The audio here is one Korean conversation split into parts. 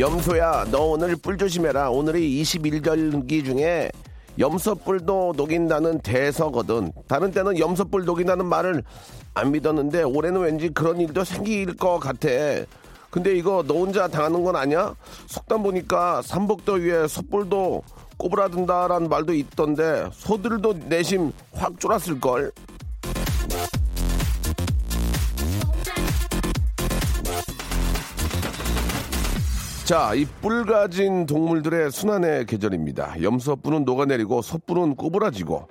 염소야, 너 오늘 뿔 조심해라. 오늘이 21절기 중에 염소뿔도 녹인다는 대서거든. 다른 때는 염소뿔 녹인다는 말을 안 믿었는데 올해는 왠지 그런 일도 생길 것 같아. 근데 이거 너 혼자 당하는 건 아니야? 속담 보니까 삼복더위에 솥불도 꼬부라든다라는 말도 있던데 소들도 내심 확 쫄았을걸? 자, 이 뿔 가진 동물들의 순환의 계절입니다. 염소뿔은 녹아내리고 솥뿔은 꼬부라지고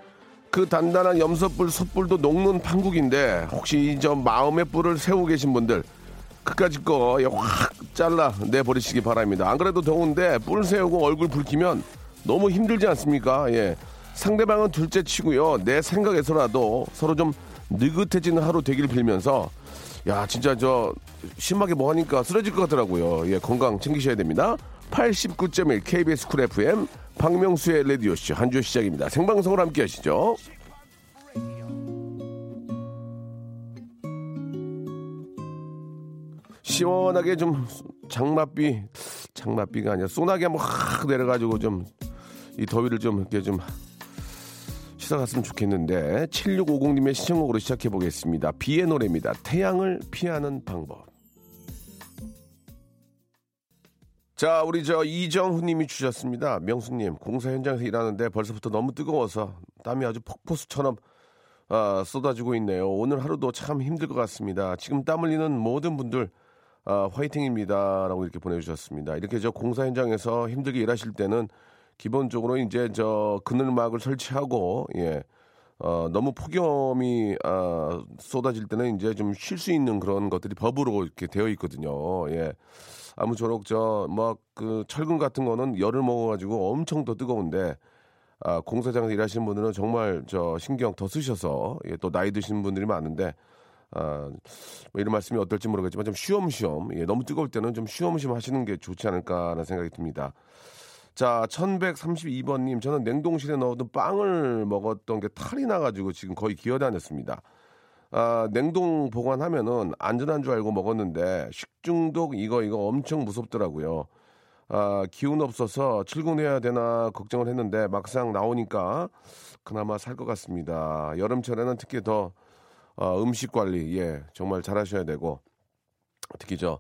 그 단단한 염소뿔, 솥뿔도 녹는 판국인데 혹시 저 마음의 뿔을 세우고 계신 분들 그까짓 거확 잘라 내버리시기 바랍니다. 안 그래도 더운데 뿔 세우고 얼굴 붉히면 너무 힘들지 않습니까? 예. 상대방은 둘째 치고요. 내 생각에서라도 서로 좀 느긋해지는 하루 되길 빌면서 야, 진짜 저 심하게 뭐 하니까 쓰러질 것 같더라고요. 예, 건강 챙기셔야 됩니다. 89.1 KBS 쿨 FM 박명수의 레디오쇼 한 주 시작입니다. 생방송으로 함께 하시죠. 시원하게 좀 장맛비 장맛비가 아니라 소나기 한번 확 내려가지고 좀 이 더위를 좀 이렇게 좀 시작했으면 좋겠는데 7650님의 신청곡으로 시작해 보겠습니다. 비의 노래입니다. 태양을 피하는 방법. 자, 우리 저 이정훈 님이 주셨습니다. 명수 님, 공사 현장에서 일하는데 벌써부터 너무 뜨거워서 땀이 아주 폭포수처럼 아, 쏟아지고 있네요. 오늘 하루도 참 힘들 것 같습니다. 지금 땀 흘리는 모든 분들 아, 화이팅입니다 라고 이렇게 보내주셨습니다. 이렇게 저 공사 현장에서 힘들게 일하실 때는 기본적으로 이제 저 그늘막을 설치하고 예. 어, 너무 폭염이 아, 쏟아질 때는 이제 좀 쉴 수 있는 그런 것들이 법으로 이렇게 되어 있거든요. 예. 아무쪼록 저 막 그 철근 같은 거는 열을 먹어가지고 엄청 더 뜨거운데 아, 공사장에서 일하시는 분들은 정말 저 신경 더 쓰셔서 예, 또 나이 드신 분들이 많은데 아, 뭐 이런 말씀이 어떨지 모르겠지만 좀 쉬엄쉬엄 예, 너무 뜨거울 때는 좀 쉬엄쉬엄 하시는 게 좋지 않을까라는 생각이 듭니다. 자, 1132번님, 저는 냉동실에 넣어둔 빵을 먹었던 게 탈이 나가지고 지금 거의 기어다녔습니다. 아, 냉동 보관하면은 안전한 줄 알고 먹었는데 식중독 이거 이거 엄청 무섭더라고요. 아, 기운 없어서 출근해야 되나 걱정을 했는데 막상 나오니까 그나마 살 것 같습니다. 여름철에는 특히 더 어, 음식 관리 예 정말 잘하셔야 되고 특히 저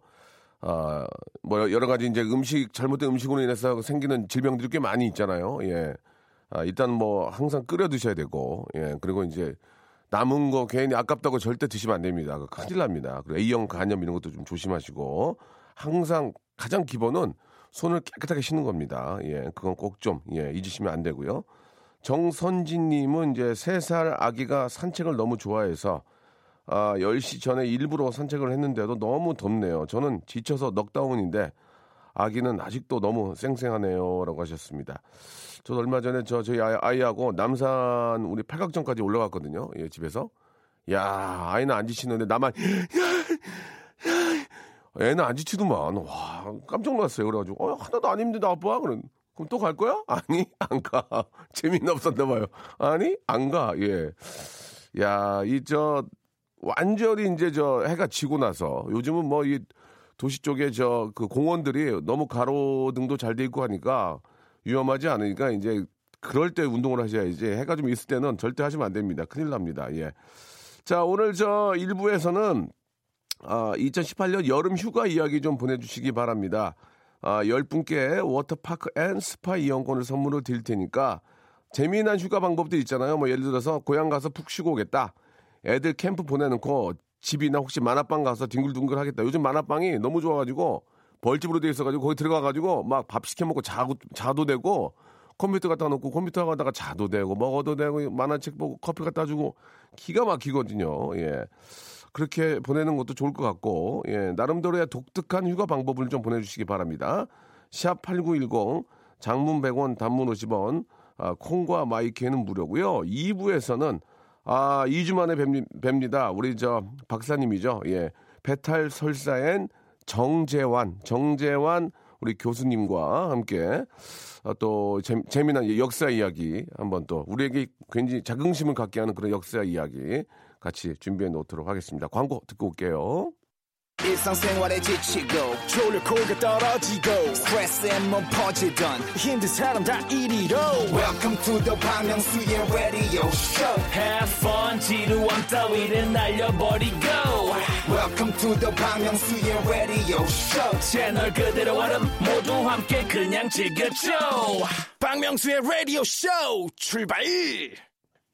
아, 뭐 여러 가지 이제 음식 잘못된 음식으로 인해서 생기는 질병들이 꽤 많이 있잖아요. 예. 아, 일단 뭐 항상 끓여 드셔야 되고 예. 그리고 이제 남은 거 괜히 아깝다고 절대 드시면 안 됩니다. 그 큰일 납니다. 그리고 A형 간염 이런 것도 좀 조심하시고 항상 가장 기본은 손을 깨끗하게 씻는 겁니다. 예. 그건 꼭 좀 예, 잊으시면 안 되고요. 정선진 님은 이제 세 살 아기가 산책을 너무 좋아해서 아, 10시 전에 일부러 산책을 했는데도 너무 덥네요. 저는 지쳐서 넉다운인데 아기는 아직도 너무 쌩쌩하네요. 라고 하셨습니다. 저도 얼마 전에 저 저희 아이, 하고 남산 우리 팔각정까지 올라갔거든요. 예, 집에서. 야, 아이는 안 지치는데 나만 애는 안 지치더만. 와, 깜짝 놀랐어요. 그래가지고 어, 하나도 안 힘든데 아빠 그럼 그럼 또 갈 거야? 아니, 안 가. 재미는 없었나 봐요. 아니, 안 가. 예. 야, 이 저 완전히 이제 저 해가 지고 나서 요즘은 뭐 이 도시 쪽에 저 그 공원들이 너무 가로등도 잘 돼 있고 하니까 위험하지 않으니까 이제 그럴 때 운동을 하셔야지 해가 좀 있을 때는 절대 하시면 안 됩니다. 큰일 납니다. 예. 자, 오늘 저 1부에서는 아, 2018년 여름 휴가 이야기 좀 보내주시기 바랍니다. 아, 10분께 워터파크 and 스파 이용권을 선물로 드릴 테니까 재미난 휴가 방법도 있잖아요. 뭐 예를 들어서 고향 가서 푹 쉬고 오겠다. 애들 캠프 보내놓고 집이나 혹시 만화방 가서 뒹굴뒹굴 하겠다. 요즘 만화방이 너무 좋아가지고 벌집으로 돼 있어가지고 거기 들어가가지고 막 밥 시켜 먹고 자고 자도 되고 컴퓨터 갖다 놓고 컴퓨터 가다가 자도 되고 먹어도 되고 만화책 보고 커피 갖다 주고 기가 막히거든요. 예. 그렇게 보내는 것도 좋을 것 같고, 예, 나름대로의 독특한 휴가 방법을 좀 보내주시기 바랍니다. 샵 8910, 장문 100원, 단문 50원, 아, 콩과 마이크는 무료고요 2부에서는, 아, 2주 만에 뵙 니다. 우리 저 박사님이죠. 예, 배탈 설사엔 정재환, 정재환 우리 교수님과 함께 아, 또 재, 재미난 역사 이야기 한번 또 우리에게 굉장히 자긍심을 갖게 하는 그런 역사 이야기 같이 준비해 놓도록 하겠습니다. 광고 듣고 올게요. 일상생활에 지치고, 졸려 코가 떨어지고, 스트레스에 퍼지던, 힘든 사람 다 이리로. welcome to the Bang Myung-soo's radio show. Have fun 지루함 따위를 날려버리고. Welcome to the Bang Myung-soo's radio show. 채널 그대로 얼음 모두 함께 그냥 즐겨줘. 박명수의 라디오 쇼 출발!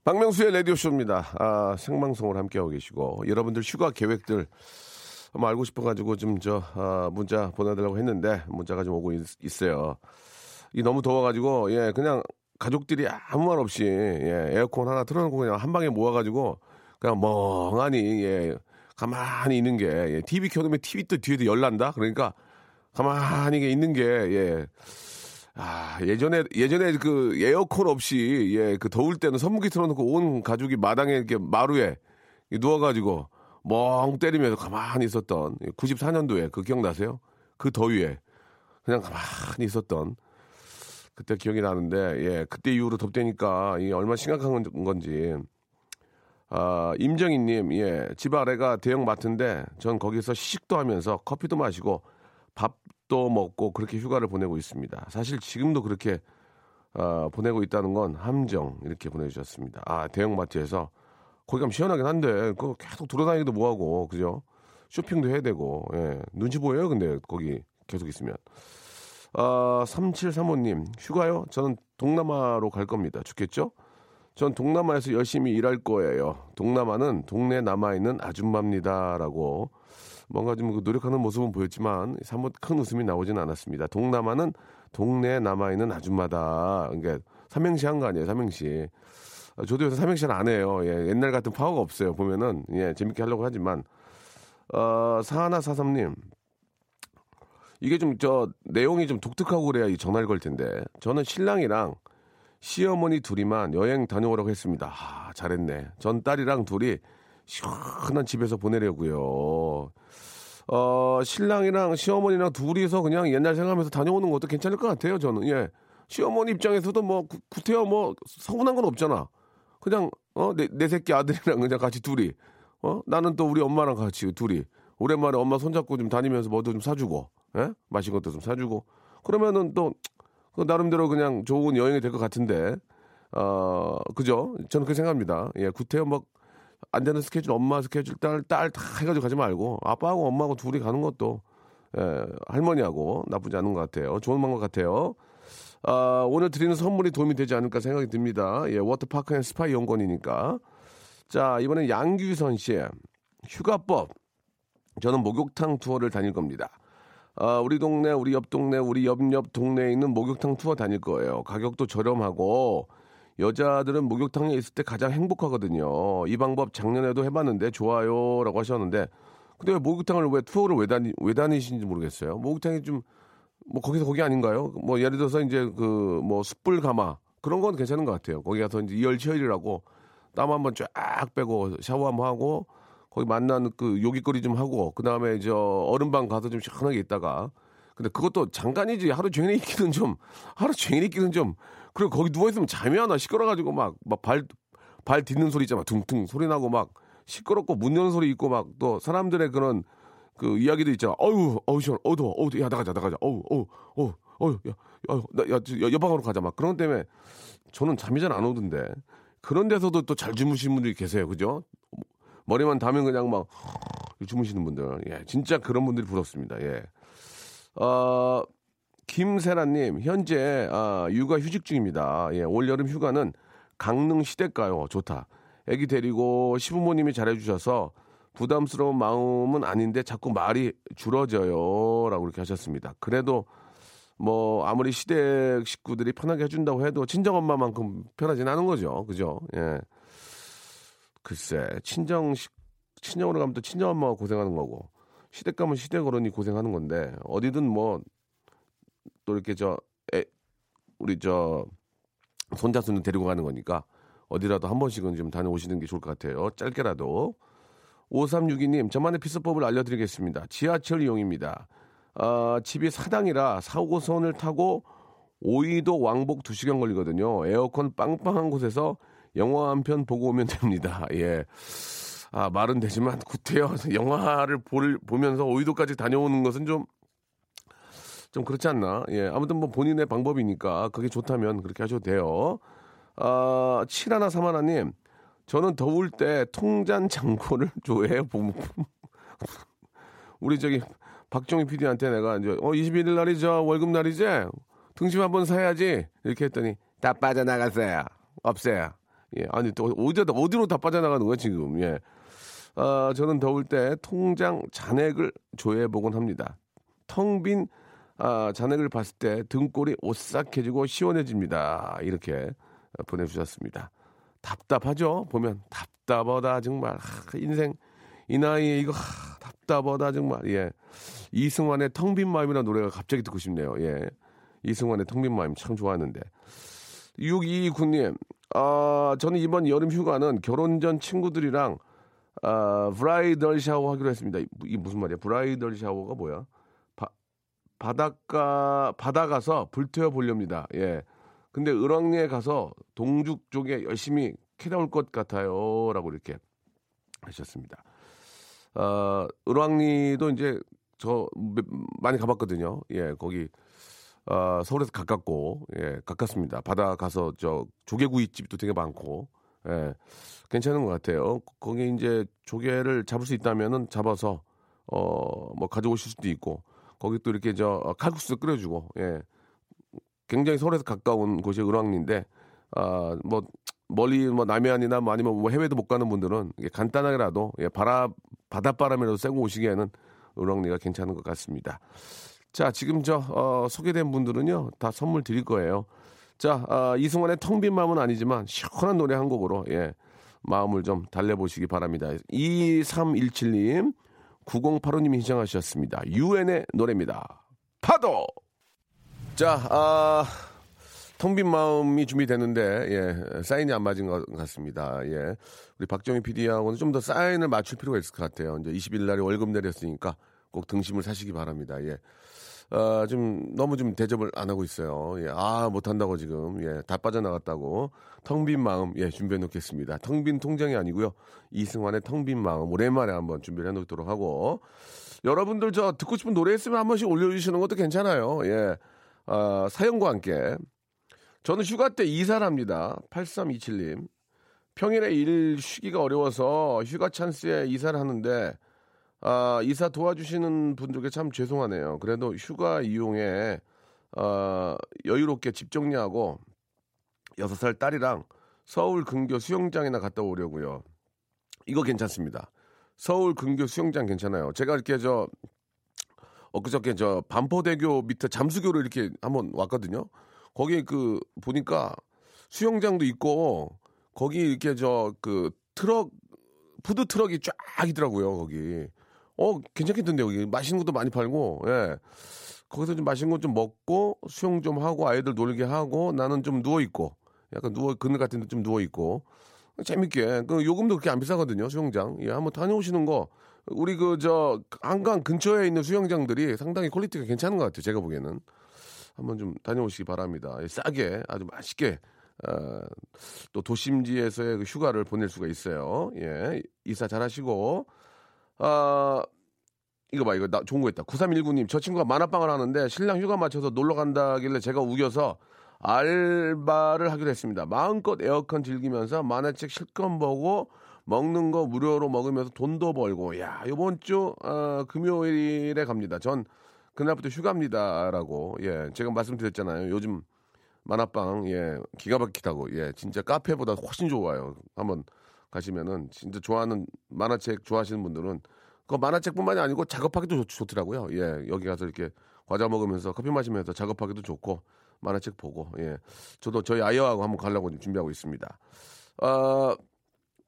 박명수의 라디오 쇼입니다. 아, 생방송을 함께하고 계시고 여러분들 휴가 계획들 한번 알고 싶어가지고 좀 저 아, 문자 보내달라고 했는데 문자가 좀 오고 있, 어요 이 너무 더워가지고 예 그냥 가족들이 아무 말 없이 예, 에어컨 하나 틀어놓고 그냥 한 방에 모아가지고 그냥 멍하니 예, 가만히 있는 게 예, TV 켜놓으면 TV 또 뒤에도 열 난다 그러니까 가만히 있는 게 예. 아, 예전에, 예전에 그 에어컨 없이, 예, 그 더울 때는 선풍기 틀어놓고 온 가족이 마당에 이렇게 마루에 누워가지고 멍 때리면서 가만히 있었던 94년도에 그 기억나세요? 그 더위에 그냥 가만히 있었던 그때 기억이 나는데 예 그때 이후로 덥대니까 이 얼마나 심각한 건지 아 임정희님 예집 아래가 대형 마트인데 전 거기서 시식도 하면서 커피도 마시고 밥도 먹고 그렇게 휴가를 보내고 있습니다. 사실 지금도 그렇게 아, 보내고 있다는 건 함정 이렇게 보내주셨습니다. 아 대형 마트에서 거기 가면 시원하긴 한데 그 계속 돌아다니기도 뭐하고 그죠? 쇼핑도 해야 되고 예. 눈치 보여요 근데 거기 계속 있으면 아 3735님 휴가요? 저는 동남아로 갈 겁니다 좋겠죠? 전 동남아에서 열심히 일할 거예요 동남아는 동네 남아있는 아줌마입니다라고 뭔가 좀그 노력하는 모습은 보였지만 사뭇 큰 웃음이 나오진 않았습니다 동남아는 동네 남아있는 아줌마다 그러니까 삼행시 한 거 아니에요 삼행시 어, 저도 요새 삼행시는 안 해요. 예, 옛날 같은 파워가 없어요. 보면은 예, 재밌게 하려고 하지만 어, 사하나 사삼님 이게 좀 저 내용이 좀 독특하고 그래야 이 전화를 걸 텐데 저는 신랑이랑 시어머니 둘이만 여행 다녀오라고 했습니다. 아, 잘했네. 전 딸이랑 둘이 시원한 집에서 보내려고요. 어, 신랑이랑 시어머니랑 둘이서 그냥 옛날 생각하면서 다녀오는 것도 괜찮을 것 같아요. 저는 예. 시어머니 입장에서도 뭐 구태여 뭐 서운한 건 없잖아. 그냥 어 내 내 새끼 아들이랑 그냥 같이 둘이. 어? 나는 또 우리 엄마랑 같이 둘이. 오랜만에 엄마 손잡고 좀 다니면서 뭐도 좀 사주고 예? 마신 것도 좀 사주고. 그러면은 또 그 나름대로 그냥 좋은 여행이 될 것 같은데. 어 그죠? 저는 그렇게 생각합니다. 예 구태여 뭐안 되는 스케줄 엄마 스케줄 딸 딸 다 해가지고 가지 말고 아빠하고 엄마하고 둘이 가는 것도 예, 할머니하고 나쁘지 않은 것 같아요. 좋은 방법 같아요 아, 오늘 드리는 선물이 도움이 되지 않을까 생각이 듭니다. 예, 워터파크 and 스파 이용권이니까. 자, 이번엔 양규선 씨의 휴가법. 저는 목욕탕 투어를 다닐 겁니다. 아, 우리 동네, 우리 옆 동네, 우리 옆옆 동네에 있는 목욕탕 투어 다닐 거예요. 가격도 저렴하고 여자들은 목욕탕에 있을 때 가장 행복하거든요. 이 방법 작년에도 해봤는데 좋아요라고 하셨는데 근데 왜 목욕탕을 왜 투어를 왜 다니 왜 다니시는지 모르겠어요. 목욕탕이 좀 뭐 거기서 거기 아닌가요? 뭐 예를 들어서 이제 그 뭐 숯불 가마 그런 건 괜찮은 것 같아요. 거기 가서 이제 이열치열이라고 땀 한번 쫙 빼고 샤워 한번 하고 거기 만난 그 요깃거리 좀 하고 그 다음에 저 얼음방 가서 좀 시원하게 있다가 근데 그것도 잠깐이지 하루 종일 있기는 좀 하루 종일 있기는 좀 그리고 거기 누워 있으면 잠이 안 와 시끄러가지고 막 막 발 발 딛는 소리 있잖아 둥둥 소리 나고 막 시끄럽고 문 여는 소리 있고 막 또 사람들의 그런 그 이야기도 있잖아. 어유, 어우 시원, 어두워, 어우, 야 나가자, 나가자, 어우, 어우, 어우, 어우, 야, 야, 나, 야, 옆방으로 가자 막 그런 것 때문에 저는 잠이 잘 안 오던데 그런 데서도 또 잘 주무시는 분들이 계세요, 그죠? 머리만 담으면 그냥 막 주무시는 분들, 예, 진짜 그런 분들이 부럽습니다, 예. 어, 김세라님 현재 아, 육아 휴직 중입니다. 예, 올 여름 휴가는 강릉 시댁가요, 좋다. 애기 데리고 시부모님이 잘해주셔서 부담스러운 마음은 아닌데 자꾸 말이 줄어져요. 라고 이렇게 하셨습니다. 그래도 뭐 아무리 시댁 식구들이 편하게 해준다고 해도 친정엄마만큼 편하진 않은 거죠. 그죠? 예. 글쎄, 친정 식, 친정으로 가면 또 친정엄마가 고생하는 거고 시댁 가면 시댁 어른이 고생하는 건데 어디든 뭐 또 이렇게 저 애, 우리 저 손자 손녀 데리고 가는 거니까 어디라도 한 번씩은 좀 다녀오시는 게 좋을 것 같아요. 짧게라도. 5362님, 저만의 피서법을 알려드리겠습니다. 지하철 이용입니다. 아, 집이 사당이라 4호선을 타고 오이도 왕복 2시간 걸리거든요. 에어컨 빵빵한 곳에서 영화 한 편 보고 오면 됩니다. 예. 아, 말은 되지만 구태여 영화를 볼, 보면서 오이도까지 다녀오는 것은 좀, 좀 그렇지 않나. 예. 아무튼 뭐 본인의 방법이니까 그게 좋다면 그렇게 하셔도 돼요. 아, 7131님, 저는 더울 때 통잔 장고를 좋아해요. 우리 저기 박정희 PD한테 내가 이제 어 21일 날이죠? 월급 날이지? 등심 한번 사야지. 이렇게 했더니 다 빠져나갔어요. 없어요. 예 아니 또 어디 어디로 다 빠져나가는 거야 지금? 예. 아, 저는 더울 때 통장 잔액을 조회해 보곤 합니다. 텅빈 아, 잔액을 봤을 때 등골이 오싹해지고 시원해집니다. 이렇게 보내주셨습니다 답답하죠? 보면 답답하다 정말. 하, 인생 이 나이에 이거 하, 답답하다 정말. 예. 이승환의 텅 빈 마음이라는 노래가 갑자기 듣고 싶네요. 예. 이승환의 텅 빈 마음 참 좋아하는데. 6229님 아 저는 이번 여름 휴가는 결혼 전 친구들이랑 아 브라이덜 샤워 하기로 했습니다. 이게 무슨 말이야? 브라이덜 샤워가 뭐야? 바, 바닷가 바다 가서 불태워 보렵니다. 예 근데 을왕리에 가서 동죽 쪽에 열심히 캐나올 것 같아요 라고 이렇게 하셨습니다. 어, 을왕리도 이제 저 많이 가봤거든요. 예, 거기 어, 서울에서 가깝고 예, 가깝습니다. 바다 가서 저 조개구이 집도 되게 많고 예, 괜찮은 것 같아요. 거기 이제 조개를 잡을 수 있다면은 잡아서 어, 뭐 가져오실 수도 있고 거기 또 이렇게 저 칼국수 끓여주고 예, 굉장히 서울에서 가까운 곳이 을왕리인데 아, 뭐 멀리 뭐 남해안이나 뭐 아니면 뭐 해외도 못 가는 분들은 간단하게라도 예, 바람 바닷바람이라도 쐬고 오시기에는 을왕리가 괜찮은 것 같습니다. 자, 지금 저 어, 소개된 분들은요 다 선물 드릴 거예요. 자, 어, 이승환의 텅 빈 마음은 아니지만 시원한 노래 한 곡으로 예, 마음을 좀 달래보시기 바랍니다. 2317님, 9085님이 신청하셨습니다. 유엔의 노래입니다. 파도! 자, 아, 텅빈 마음이 준비되는데, 예, 사인이 안 맞은 것 같습니다. 예. 우리 박정희 PD하고는 좀 더 사인을 맞출 필요가 있을 것 같아요. 이제 20일 날에 월급 내렸으니까 꼭 등심을 사시기 바랍니다. 예. 어, 좀 너무 좀 대접을 안 하고 있어요. 예. 아, 못한다고 지금. 예. 다 빠져나갔다고. 텅 빈 마음, 예, 준비해 놓겠습니다. 텅 빈 통장이 아니고요. 이승환의 텅 빈 마음. 오랜만에 한번 준비를 해 놓도록 하고. 여러분들 저 듣고 싶은 노래 있으면 한 번씩 올려주시는 것도 괜찮아요. 예. 어, 사연과 함께. 저는 휴가 때 이사를 합니다. 8327님. 평일에 일 쉬기가 어려워서 휴가 찬스에 이사를 하는데, 아, 이사 도와주시는 분들께 참 죄송하네요. 그래도 휴가 이용에, 어, 여유롭게 집 정리하고, 6살 딸이랑 서울 근교 수영장이나 갔다 오려고요. 이거 괜찮습니다. 서울 근교 수영장 괜찮아요. 제가 이렇게 저, 엊그저께 저 반포대교 밑에 잠수교를 이렇게 한번 왔거든요. 거기 그 보니까 수영장도 있고 거기 이렇게 저 그 트럭 푸드 트럭이 쫙 있더라고요 거기. 어 괜찮겠던데 여기 맛있는 것도 많이 팔고 예. 거기서 좀 맛있는 것좀 먹고 수영 좀 하고 아이들 놀게 하고 나는 좀 누워 있고 약간 누워 그늘 같은 데 좀 누워 있고 재밌게. 그 요금도 그렇게 안 비싸거든요 수영장. 예 한번 다녀오시는 거. 우리 그 저 한강 근처에 있는 수영장들이 상당히 quality가 괜찮은 것 같아요 제가 보기에는. 한번 좀 다녀오시기 바랍니다. 예, 싸게 아주 맛있게 어, 또 도심지에서의 그 휴가를 보낼 수가 있어요. 예 이사 잘하시고. 아 이거 봐 이거 나 좋은 거 있다. 9319님 저 친구가 만화방을 하는데 신랑 휴가 맞춰서 놀러 간다길래 제가 우겨서 알바를 하기로 했습니다. 마음껏 에어컨 즐기면서 만화책 실컷 보고 먹는 거 무료로 먹으면서 돈도 벌고 야 이번 주 어, 금요일에 갑니다. 전 그날부터 휴가입니다라고 예 제가 말씀드렸잖아요. 요즘 만화방 예 기가 막히다고 예 진짜 카페보다 훨씬 좋아요. 한번 가시면은 진짜 좋아하는 만화책 좋아하시는 분들은 그 만화책뿐만이 아니고 작업하기도 좋, 더라고요 예 여기 가서 이렇게 과자 먹으면서 커피 마시면서 작업하기도 좋고 만화책 보고 예 저도 저희 아이하고 한번 가려고 준비하고 있습니다. 어,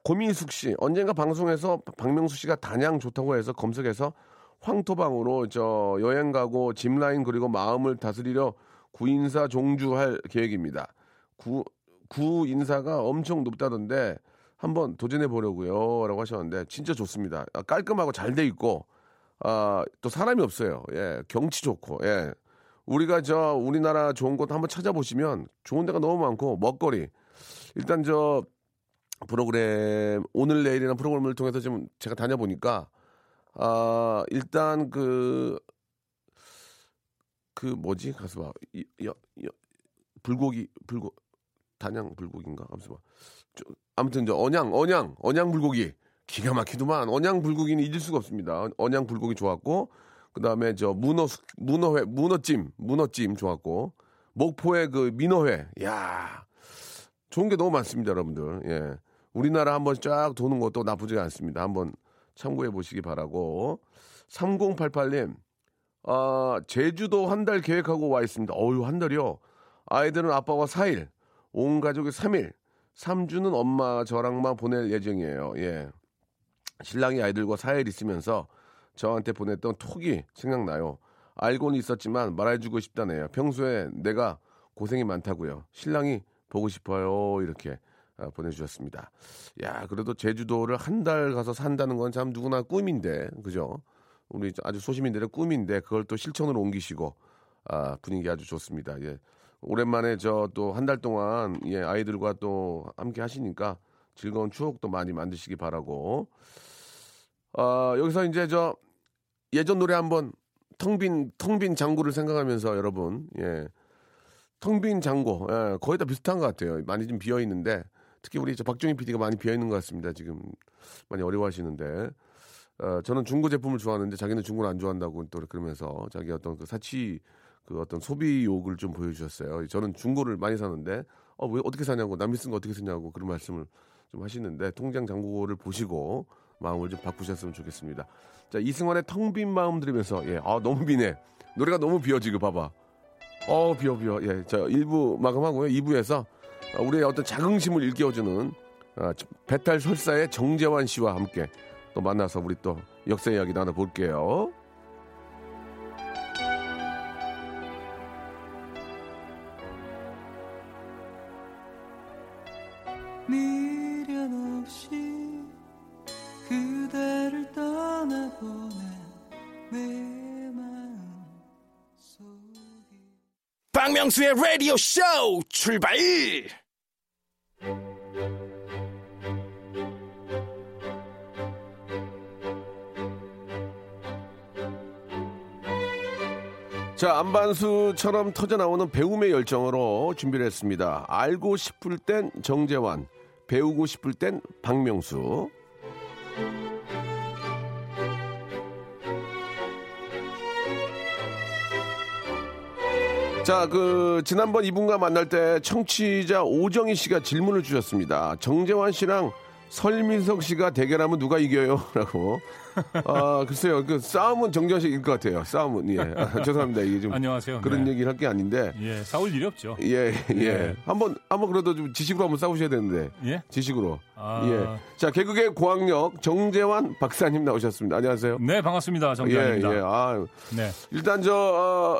고민숙 씨 언젠가 방송에서 박명수 씨가 단양 좋다고 해서 검색해서 황토방으로 저 여행 가고 짚라인 그리고 마음을 다스리려 구인사 종주할 계획입니다. 구, 구 인사가 엄청 높다던데 한번 도전해 보려고요라고 하셨는데 진짜 좋습니다. 아, 깔끔하고 잘 돼 있고 아, 또 사람이 없어요. 예, 경치 좋고 예. 우리가 저 우리나라 좋은 곳 한번 찾아보시면 좋은 데가 너무 많고 먹거리. 일단 저 프로그램 오늘 내일이라는 프로그램을 통해서 좀 제가 다녀보니까 아 일단 그그 뭐지? 가서 봐. 이, 여, 여, 불고기 불고 단양 불고기인가? 가서 봐 저, 아무튼 저 언양 언양 언양 불고기. 기가 막히더만. 언양 불고기는 잊을 수가 없습니다. 언양 불고기 좋았고 그 다음에 저 문어 숙- 문어회 문어찜 문어찜 좋았고 목포의 그 민어회 야 좋은 게 너무 많습니다, 여러분들. 예. 우리나라 한번 쫙 도는 것도 나쁘지 않습니다. 한번 참고해 보시기 바라고. 3088님, 아, 제주도 한 달 계획하고 와 있습니다. 어유, 한 달이요. 아이들은 아빠와 4일, 온 가족이 3일, 3주는 엄마 저랑만 보낼 예정이에요. 예. 신랑이 아이들과 4일 있으면서 저한테 보냈던 톡이 생각나요. 알고는 있었지만 말해주고 싶다네요. 평소에 내가 고생이 많다고요. 신랑이 보고 싶어요. 이렇게 아, 보내주셨습니다. 야, 그래도 제주도를 한 달 가서 산다는 건 참 누구나 꿈인데, 그죠? 우리 아주 소시민들의 꿈인데 그걸 또 실천으로 옮기시고 아, 분위기 아주 좋습니다. 예. 오랜만에 저 또 한 달 동안 예, 아이들과 또 함께 하시니까 즐거운 추억도 많이 만드시기 바라고. 아, 여기서 이제 저 예전 노래 한번 텅빈 텅빈 장구를 생각하면서 여러분 예. 텅빈 장고 예, 거의 다 비슷한 것 같아요. 많이 좀 비어 있는데 특히 우리 저 박종희 PD가 많이 비어 있는 것 같습니다. 지금 많이 어려워하시는데 어, 저는 중고 제품을 좋아하는데 자기는 중고를 안 좋아한다고 또 그러면서 자기 어떤 그 사치 그 어떤 소비 욕을 좀 보여주셨어요. 저는 중고를 많이 사는데 어 왜 어떻게 사냐고 남이 쓴 거 어떻게 쓰냐고 그런 말씀을 좀 하시는데 통장 잔고를 보시고 마음을 좀 바꾸셨으면 좋겠습니다. 자 이승환의 텅 빈 마음 들으면서 예 아 너무 비네 노래가 너무 비어 지금 봐봐. 어, 비어, 비어. 예. 자, 1부 마감하고요. 2부에서 우리의 어떤 자긍심을 일깨워주는 아, 배탈 설사의 정재환 씨와 함께 또 만나서 우리 또 역사 이야기 나눠볼게요. 박명수의 라디오 쇼 출발! 자, 안반수처럼 터져 나오는 배움의 열정으로 준비를 했습니다. 알고 싶을 땐 정재환, 배우고 싶을 땐 박명수. 자, 그, 지난번 이분과 만날 때 청취자 오정희 씨가 질문을 주셨습니다. 정재환 씨랑 설민석 씨가 대결하면 누가 이겨요? 라고. 아, 글쎄요. 그 싸움은 씨일 것 같아요. 싸움은. 예. 아, 죄송합니다. 이게 좀. 안녕하세요. 그런 네. 얘기를 할 게 아닌데. 예, 싸울 일이 없죠. 예, 예. 예. 한번, 한번 그래도 좀 지식으로 한번 싸우셔야 되는데. 예? 지식으로. 아. 예. 자, 개그계 고학력 정재환 박사님 나오셨습니다. 안녕하세요. 네, 반갑습니다. 예, 정재환입니다. 예. 아, 네. 일단 저 어,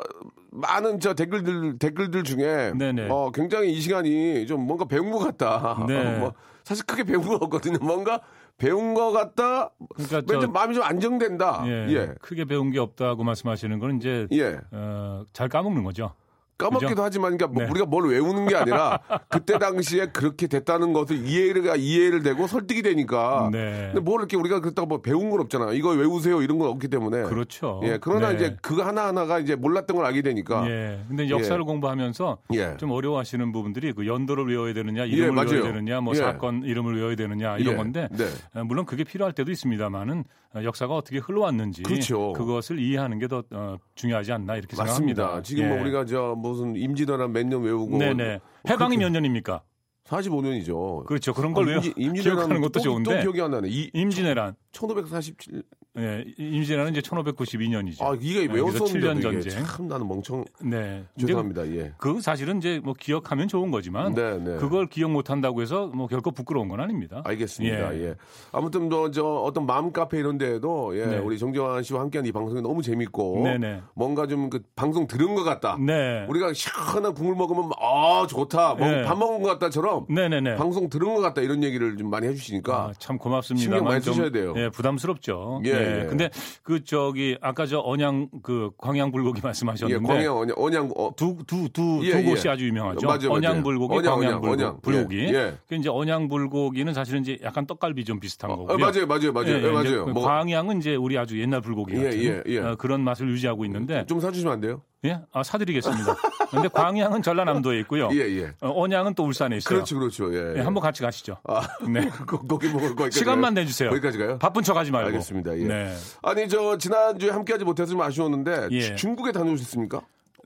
많은 저 댓글들 댓글들 중에 네네. 어, 굉장히 이 시간이 좀 뭔가 배운 것 같다. 네. 뭐, 사실 크게 배운 거 없거든요. 뭔가 배운 것 같다. 그러니까 저- 마음이 좀 안정된다. 예, 예. 크게 배운 게 없다고 말씀하시는 건 이제 예. 어, 잘 까먹는 거죠. 까먹기도 그죠? 하지만 그러니까 뭐 네. 우리가 뭘 외우는 게 아니라 그때 당시에 그렇게 됐다는 것을 이해가 이해를 되고 설득이 되니까. 네. 근데 뭘 이렇게 우리가 그렇다고 뭐 배운 건 없잖아. 이거 외우세요 이런 건 없기 때문에. 그렇죠. 예. 그러나 네. 이제 그거 하나 하나가 이제 몰랐던 걸 알게 되니까. 예. 근데 역사를 예. 공부하면서 예. 좀 어려워하시는 부분들이 그 연도를 외워야 되느냐, 이름을 맞아요. 외워야 되느냐, 뭐 예. 사건 이름을 외워야 되느냐 이런 예. 건데 네. 어, 물론 그게 필요할 때도 있습니다만은 어, 역사가 어떻게 흘러왔는지 그렇죠. 것을 이해하는 게더 어, 중요하지 않나 이렇게 맞습니다. 생각합니다. 지금 뭐 예. 우리가 저 무슨 임진왜란 몇 년 외우고 네네 해방이 몇 년입니까? 45년이죠. 그렇죠. 그런 걸 외워 임진, 기억하는 것도 또, 좋은데 또 기억이 안 나네. 이, 임진왜란 1547 예, 임진왜란은 이제 1592년이죠. 아 이게 네, 그래서 외웠었는데 7년 이게 전쟁. 참 나는 멍청 네. 죄송합니다. 예. 그 사실은 이제 뭐 기억하면 좋은 거지만 네, 네. 그걸 기억 못 한다고 해서 뭐 결코 부끄러운 건 아닙니다. 알겠습니다. 예. 예. 아무튼 뭐저 어떤 마음 카페 이런 데에도 예, 네. 우리 정재환 씨와 함께한 이 방송이 너무 재밌고 네네. 뭔가 좀 그 방송 들은 것 같다. 네. 우리가 시원한 국물 먹으면 아 좋다. 뭐 네. 밥 먹은 것 같다처럼 네네네. 방송 들은 것 같다 이런 얘기를 좀 많이 해 주시니까 아, 참 고맙습니다. 신경 많이 쓰셔야 돼요. 예, 부담스럽죠. 예, 예, 예. 근데 그 저기 아까 저 언양 그 광양 불고기 예, 말씀하셨는데 광양 언양 언양 어, 두두 두두 예, 곳이 예. 아주 유명하죠. 맞아요, 맞아요. 언양 불고기, 언양, 광양 언양, 불고, 언양. 불고기. 예, 예. 그 이제 언양 불고기는 사실은 이제 약간 떡갈비 좀 비슷한 거고요. 어, 맞아요, 맞아요, 맞아요, 예, 예, 예, 맞아요. 뭐- 광양은 이제 우리 아주 옛날 불고기 예, 같은 예, 예. 어, 그런 맛을 유지하고 있는데 좀 사주시면 안 돼요? 예, 아, 사드리겠습니다. 근데 광양은 전라남도에 있고요. 예, 예. 어, 언양은 또 울산에 있어요. 그렇죠, 그렇죠. 예, 예, 한번 같이 가시죠. 아, 네. 거- 거기 먹을 거기까지 시간만 가요? 내주세요. 거기까지 가요? 바쁜 척 하지 말고. 알겠습니다. 예. 네. 아니 저 지난주에 함께하지 못해서 좀 아쉬웠는데 예. 주- 중국에 다녀오셨습니까?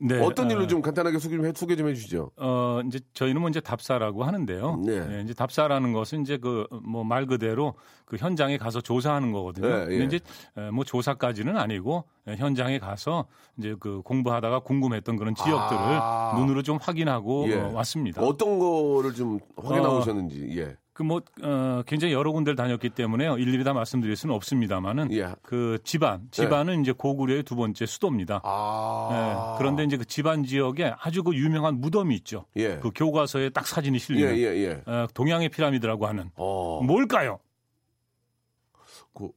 네. 어떤 일로 어, 좀 간단하게 소개 좀, 해, 소개 좀 해주시죠. 어, 이제 저희는 뭐 이제 답사라고 하는데요. 네. 예, 이제 답사라는 것은 이제 그 뭐 말 그대로 그 현장에 가서 조사하는 거거든요. 예, 예. 근데 이제 에, 뭐 조사까지는 아니고 예, 현장에 가서 이제 그 공부하다가 궁금했던 그런 지역들을 아. 눈으로 좀 확인하고 예. 어, 왔습니다. 어떤 거를 좀 확인하고 어. 오셨는지. 예. 그뭐 어, 굉장히 여러 군데를 다녔기 때문에요. 일일이 다 말씀드릴 수는 없습니다만은 예. 그 집안, 집안은 이제 고구려의 두 번째 수도입니다. 아. 예, 그런데 이제 그 집안 지역에 아주 그 유명한 무덤이 있죠. 예. 그 교과서에 딱 사진이 예, 실리는 예, 예. 어, 동양의 피라미드라고 하는 어. 뭘까요? 그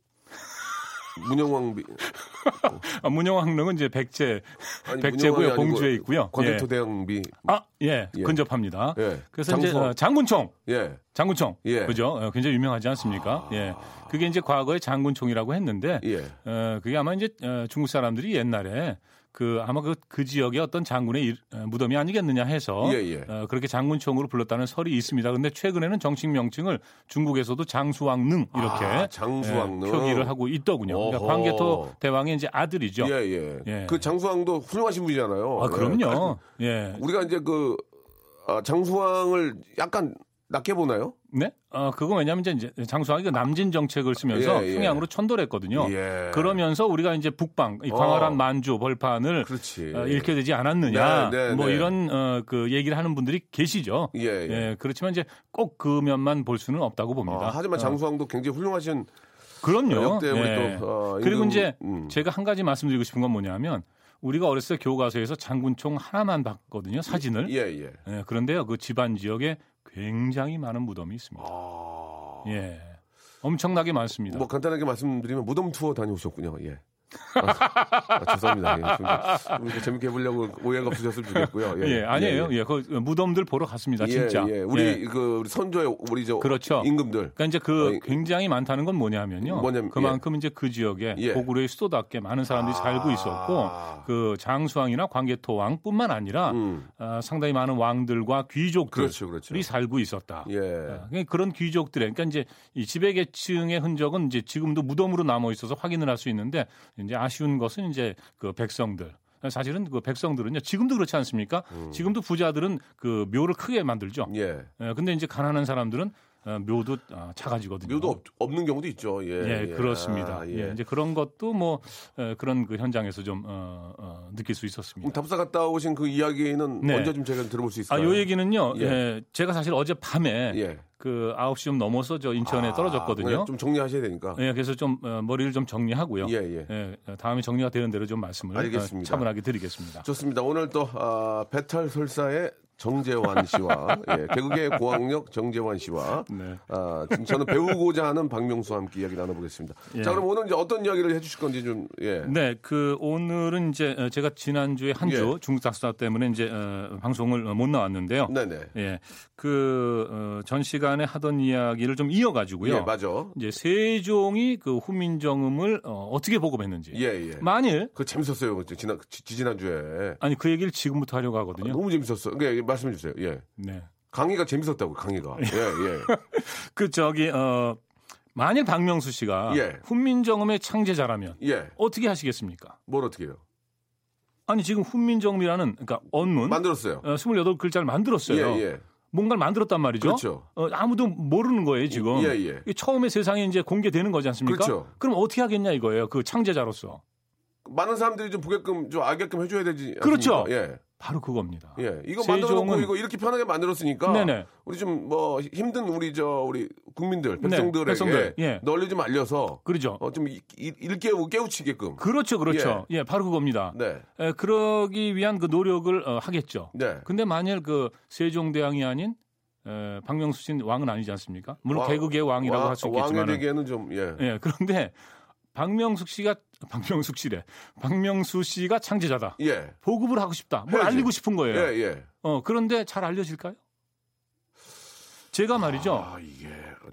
문영왕비 아, 문영왕릉은 이제 백제 아니, 백제고요, 공주에 있고요. 관대토 대왕비. 아, 예, 예. 근접합니다. 예. 그래서 이제 장수왕. 어, 장군총, 예. 장군총, 예. 아. 그죠? 어, 굉장히 유명하지 않습니까? 예, 그게 이제 과거에 장군총이라고 했는데, 예. 어, 그게 아마 이제 어, 중국 사람들이 옛날에 그 아마 그, 그 지역의 어떤 장군의 일- 어, 무덤이 아니겠느냐 해서 예, 예. 어, 그렇게 장군총으로 불렀다는 설이 있습니다. 그런데 최근에는 정식 명칭을 중국에서도 장수왕릉 이렇게 아, 장수왕릉. 예, 표기를 하고 있더군요. 그러니까. 광개토 대왕의 이제 아들이죠. 예, 예. 예. 그 장수왕도 훌륭하신 분이잖아요. 아, 예. 그럼요. 예. 우리가 이제 그 아, 장수왕을 약간 낮게 보나요? 네? 어, 그건 왜냐면 이제 장수왕이 그 남진 정책을 쓰면서 예, 예. 평양으로 천도했거든요. 예. 그러면서 우리가 이제 북방, 이 광활한 어. 만주, 벌판을 그렇지. 어, 잃게 되지 않았느냐. 네, 네, 뭐 네. 이런 어, 그 얘기를 하는 분들이 계시죠. 예, 예. 그렇지만 이제 꼭 그 면만 볼 수는 없다고 봅니다. 아, 하지만 어, 장수왕도 굉장히 훌륭하신 그럼요. 역대 우리 예. 또 어, 그리고 이제 음. 제가 한 가지 말씀드리고 싶은 건 뭐냐면 우리가 어렸을 때 교과서에서 장군총 하나만 봤거든요. 사진을. 예, 예. 예, 그런데요. 그 집안 지역에 굉장히 많은 무덤이 있습니다. 아. 예. 엄청나게 많습니다. 뭐 간단하게 말씀드리면 무덤 투어 다녀오셨군요. 예. 아, 죄송합니다. 예. 좀, 재밌게 해보려고 오해가 없으셨으면 좋겠고요. 예, 아니에요. 예, 그 무덤들 보러 갔습니다. 진짜. 예, 예. 우리 예. 그 우리 선조의 우리 저 그렇죠. 임금들. 그러니까 이제 그 어이, 굉장히 많다는 건 뭐냐면요. 뭐냐면, 그만큼 이제 그 지역에 예. 고구려의 수도답게 많은 사람들이 살고 있었고 아. 그 장수왕이나 광개토 왕뿐만 아니라 음. 어, 상당히 많은 왕들과 귀족들이 그렇죠, 그렇죠. 살고 있었다. 예. 어, 그런 귀족들의 그러니까 이제 이 지배계층의 흔적은 이제 지금도 무덤으로 남아 있어서 확인을 할 수 있는데 이제 아쉬운 것은 이제 그 백성들 사실은 그 백성들은요 지금도 그렇지 않습니까? 지금도 부자들은 그 묘를 크게 만들죠. 음. 예. 예, 근데 이제 가난한 사람들은 어, 묘도 어, 작아지거든요. 묘도 없, 없는 경우도 있죠. 예. 예, 그렇습니다. 아, 예. 이제 그런 것도 뭐 에, 그런 그 현장에서 좀 어, 어, 느낄 수 있었습니다. 답사 갔다 오신 그 이야기는 네. 언제 좀 제가 들어볼 수 아, 있을까요? 요 얘기는요. 예. 예, 제가 사실 어제 밤에 예. 그 9시 좀 넘어서 저 인천에 떨어졌거든요. 아, 좀 정리하셔야 되니까. 예, 그래서 좀 어, 머리를 좀 정리하고요. 예, 예. 다음에 정리가 되는 대로 좀 말씀을 어, 알겠습니다. 차분하게 드리겠습니다. 좋습니다. 오늘 또 아, 배탈 설사의 정재환 씨와 예, 개그계 고학력 정재환 씨와 네. 아, 저는 배우고자 하는 박명수와 함께 이야기 나눠보겠습니다. 예. 자 그럼 오늘 이제 어떤 이야기를 해주실 건지 좀 예. 네, 그 오늘은 이제 어, 제가 지난 주에 한주 예. 중국 작사 때문에 이제 어, 방송을 어, 못 나왔는데요. 네네. 예, 그 어, 전 시간에 하던 이야기를 좀 이어가지고요. 예 맞아. 이제 세종이 그 훈민정음을 어, 어떻게 보급했는지. 예 예. 만일 그 재밌었어요. 그 지난 지, 지난 주에 아니 그 얘기를 지금부터 하려고 하거든요. 너무 재밌었어. 그러니까 말씀해 주세요. 예. 네. 강의가 재밌었다고 강의가. 예 예. 그 저기 어 만일 박명수 씨가 예. 훈민정음의 창제자라면 예. 어떻게 하시겠습니까? 뭘 어떻게 해요? 아니 지금 훈민정음이라는 그러니까 언문 만들었어요. 어, 28글자를 만들었어요. 예 예. 뭔가를 만들었단 말이죠. 그렇죠. 어, 아무도 모르는 거예요 지금. 예, 예. 처음에 세상에 이제 공개되는 거지 않습니까? 그렇죠. 럼 어떻게 하겠냐 이거예요. 그 창제자로서. 많은 사람들이 좀 보게끔 좀 알게끔 해줘야 되지. 않습니까? 그렇죠. 예. 바로 그겁니다. 예. 이거 만들어놓고 이거 이렇게 편하게 만들었으니까. 네네. 우리 좀 뭐 힘든 우리 저 우리 국민들 네, 백성들에게 백성들, 예. 널리 좀 알려서 그러죠. 어, 좀 일- 일깨우 깨우치게끔. 그렇죠, 그렇죠. 예, 바로 그겁니다. 네. 에, 그러기 위한 그 노력을 어, 하겠죠. 네. 근데 만일 그 세종대왕이 아닌 에, 박명수 씨는 왕은 아니지 않습니까? 물론 왕- 개국의 왕이라고 왕- 할수 왕에 있겠지만, 되기에는 좀 예. 예, 그런데 박명숙 씨가 박명숙 씨래, 박명수 씨가 창제자다. 예. 보급을 하고 싶다. 뭘 해야지. 알리고 싶은 거예요. 예, 예. 어, 그런데 잘 알려질까요? 제가 말이죠. 아, 이게